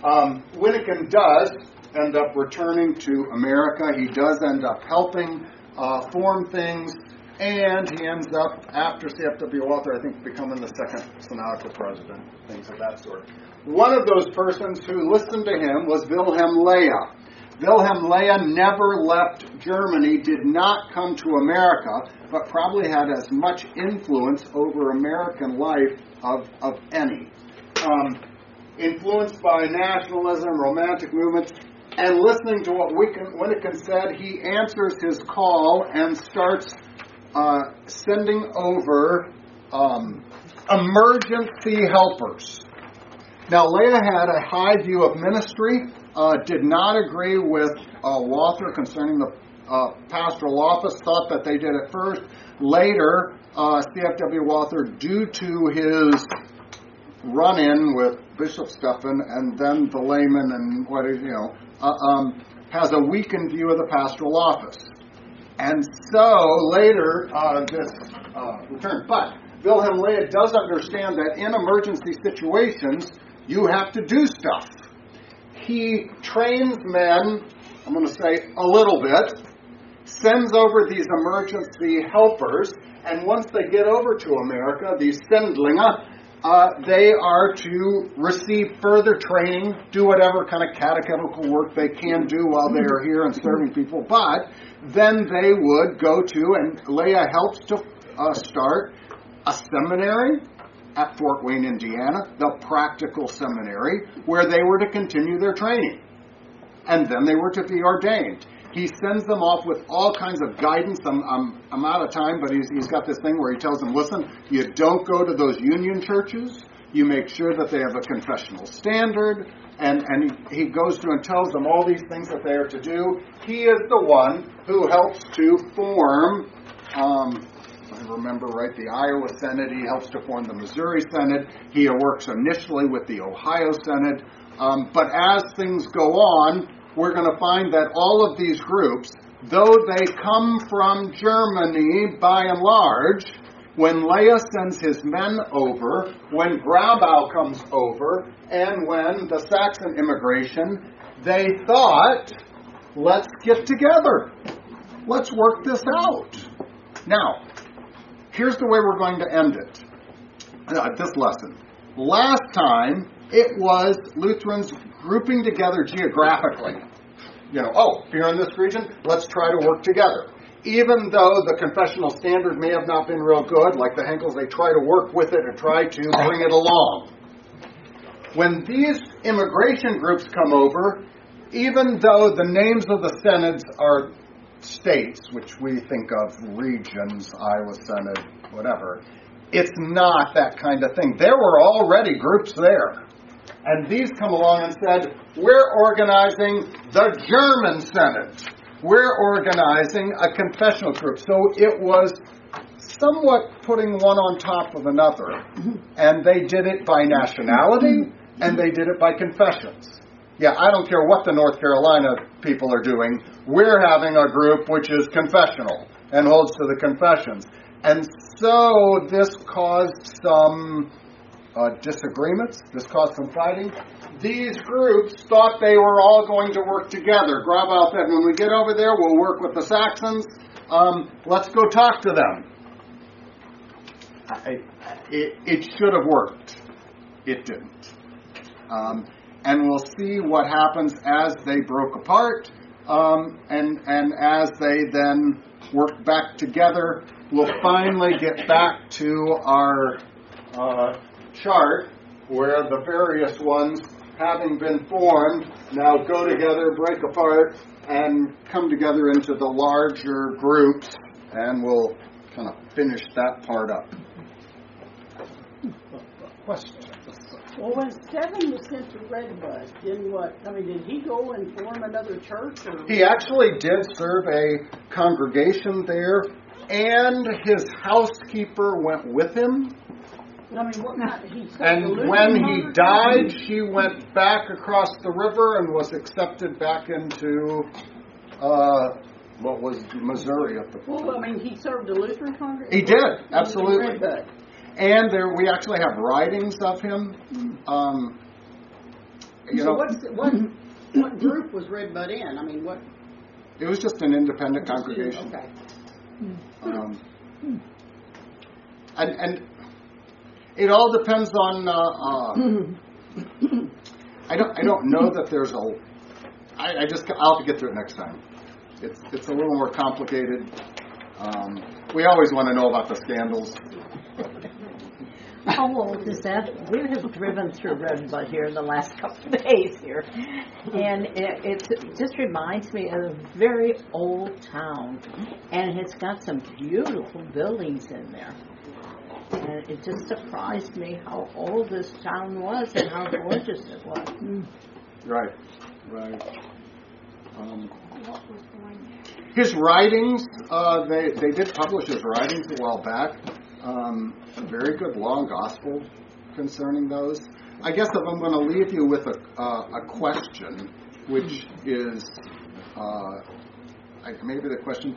Um, Wyneken does end up returning to America. He does end up helping uh, form things, and he ends up, after CFW Walther, I think, becoming the second synodical president, things of that sort. One of those persons who listened to him was Wilhelm Löhe. Wilhelm Löhe never left Germany, did not come to America, but probably had as much influence over American life of, of any. Um, influenced by nationalism, romantic movements, and listening to what Wyneken said, he answers his call and starts uh, sending over um, emergency helpers. Now, Löhe had a high view of ministry, uh, did not agree with uh, Walther concerning the uh, pastoral office, thought that they did it first. Later, uh, C.F.W. Walther, due to his run in with Bishop Stephan and then the layman and what is, you know, uh, um, has a weakened view of the pastoral office. And so later, uh, this return. But Wilhelm Löhe does understand that in emergency situations, you have to do stuff. He trains men, I'm going to say a little bit, sends over these emergency helpers, and once they get over to America, these Sendlinge, uh, they are to receive further training, do whatever kind of catechetical work they can do while they are here and serving people, but then they would go to, and Löhe helps to uh, start a seminary at Fort Wayne, Indiana, the practical seminary, where they were to continue their training. And then they were to be ordained. He sends them off with all kinds of guidance. I'm, I'm, I'm out of time, but he's, he's got this thing where he tells them, listen, you don't go to those union churches. You make sure that they have a confessional standard. And, and he, he goes through and tells them all these things that they are to do. He is the one who helps to form, um, I remember right, the Iowa Synod. He helps to form the Missouri Synod. He works initially with the Ohio Synod. Um, but as things go on, we're going to find that all of these groups, though they come from Germany by and large, when Löhe sends his men over, when Grabau comes over, and when the Saxon immigration, they thought, let's get together. Let's work this out. Now, here's the way we're going to end it. Uh, this lesson. Last time, it was Lutherans grouping together geographically. You know, oh, here in this region, let's try to work together. Even though the confessional standard may have not been real good, like the Henkels, they try to work with it and try to bring it along. When these immigration groups come over, even though the names of the synods are states, which we think of regions, Iowa Synod, whatever, it's not that kind of thing. There were already groups there. And these come along and said, We're organizing the German Synod. we're organizing a confessional group. So it was somewhat putting one on top of another. Mm-hmm. And they did it by nationality mm-hmm. and they did it by confessions. Yeah, I don't care what the North Carolina people are doing. We're having a group which is confessional and holds to the confessions. And so this caused some uh, disagreements, this caused some fighting. These groups thought they were all going to work together. Grabau said, when we get over there, we'll work with the Saxons. Um, let's go talk to them. I, it, it should have worked. It didn't. Um, and we'll see what happens as they broke apart um, and, and as they then work back together. We'll finally get back to our uh, chart where the various ones, having been formed, now go together, break apart, and come together into the larger groups, and we'll kind of finish that part up. Question? Well, when Stephan was sent to Red Bud, then what? I mean, did he go and form another church? Or? He actually did serve a congregation there, and his housekeeper went with him. I mean, what and when he died, she went back across the river and was accepted back into uh, what was Missouri at the time. Well, I mean, he served a Lutheran congregation. He did, absolutely. And there, we actually have writings of him. Um, you so know, what's, what what group was Red Bud in? I mean, what? It was just an independent congregation. Okay. Um, and and it all depends on. Uh, uh, I don't. I don't know that there's a. I, I just. I'll have to get to it next time. It's it's a little more complicated. Um, we always want to know about the scandals. How old is that? We have driven through Red Bud here in the last couple of days here, and it, it just reminds me of a very old town, and it's got some beautiful buildings in there. And it just surprised me how old this town was and how gorgeous it was. Right, right. Um, his writings, uh, they, they did publish his writings a while back. Um, a very good long gospel concerning those. I guess if I'm going to leave you with a, uh, a question, which is uh, maybe the question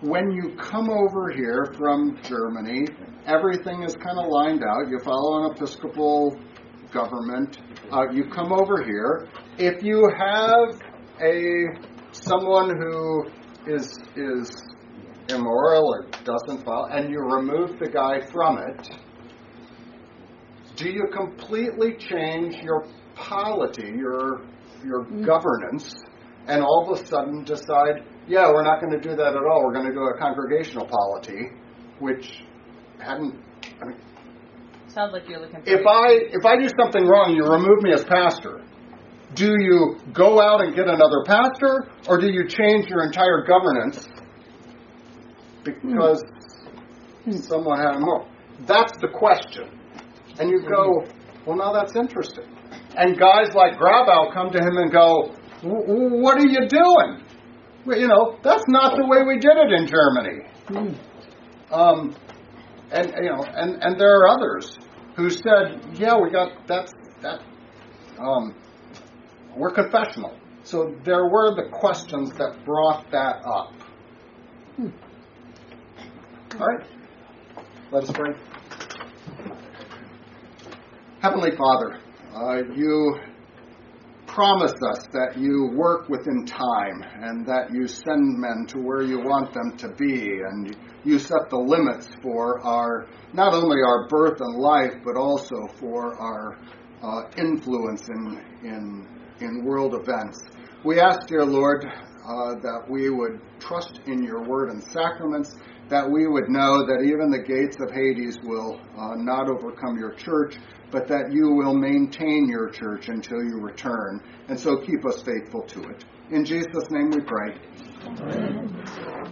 when you come over here from Germany, everything is kind of lined out. You follow an Episcopal government. Uh, you come over here. If you have a someone who is is immoral or doesn't follow, and you remove the guy from it, do you completely change your polity, your your mm. governance, and all of a sudden decide, yeah, we're not going to do that at all. We're going to do a congregational polity, which hadn't. I mean, Sounds like you're looking. If I if I do something wrong, you remove me as pastor. Do you go out and get another pastor, or do you change your entire governance because mm. someone had more. That's the question. And you go, well, now that's interesting. And guys like Grabau come to him and go, what are you doing? Well, you know, that's not the way we did it in Germany. Mm. Um, and you know, and, and there are others who said, yeah, we got that's that. Um, we're confessional. So there were the questions that brought that up. Hmm. All right. Let us pray. Heavenly Father, uh, you promise us that you work within time and that you send men to where you want them to be and you set the limits for our not only our birth and life but also for our uh, influence in, in, in world events. We ask, dear Lord, uh, that we would trust in your word and sacraments that we would know that even the gates of Hades will uh, not overcome your church, but that you will maintain your church until you return. And so keep us faithful to it. In Jesus' name we pray. Amen.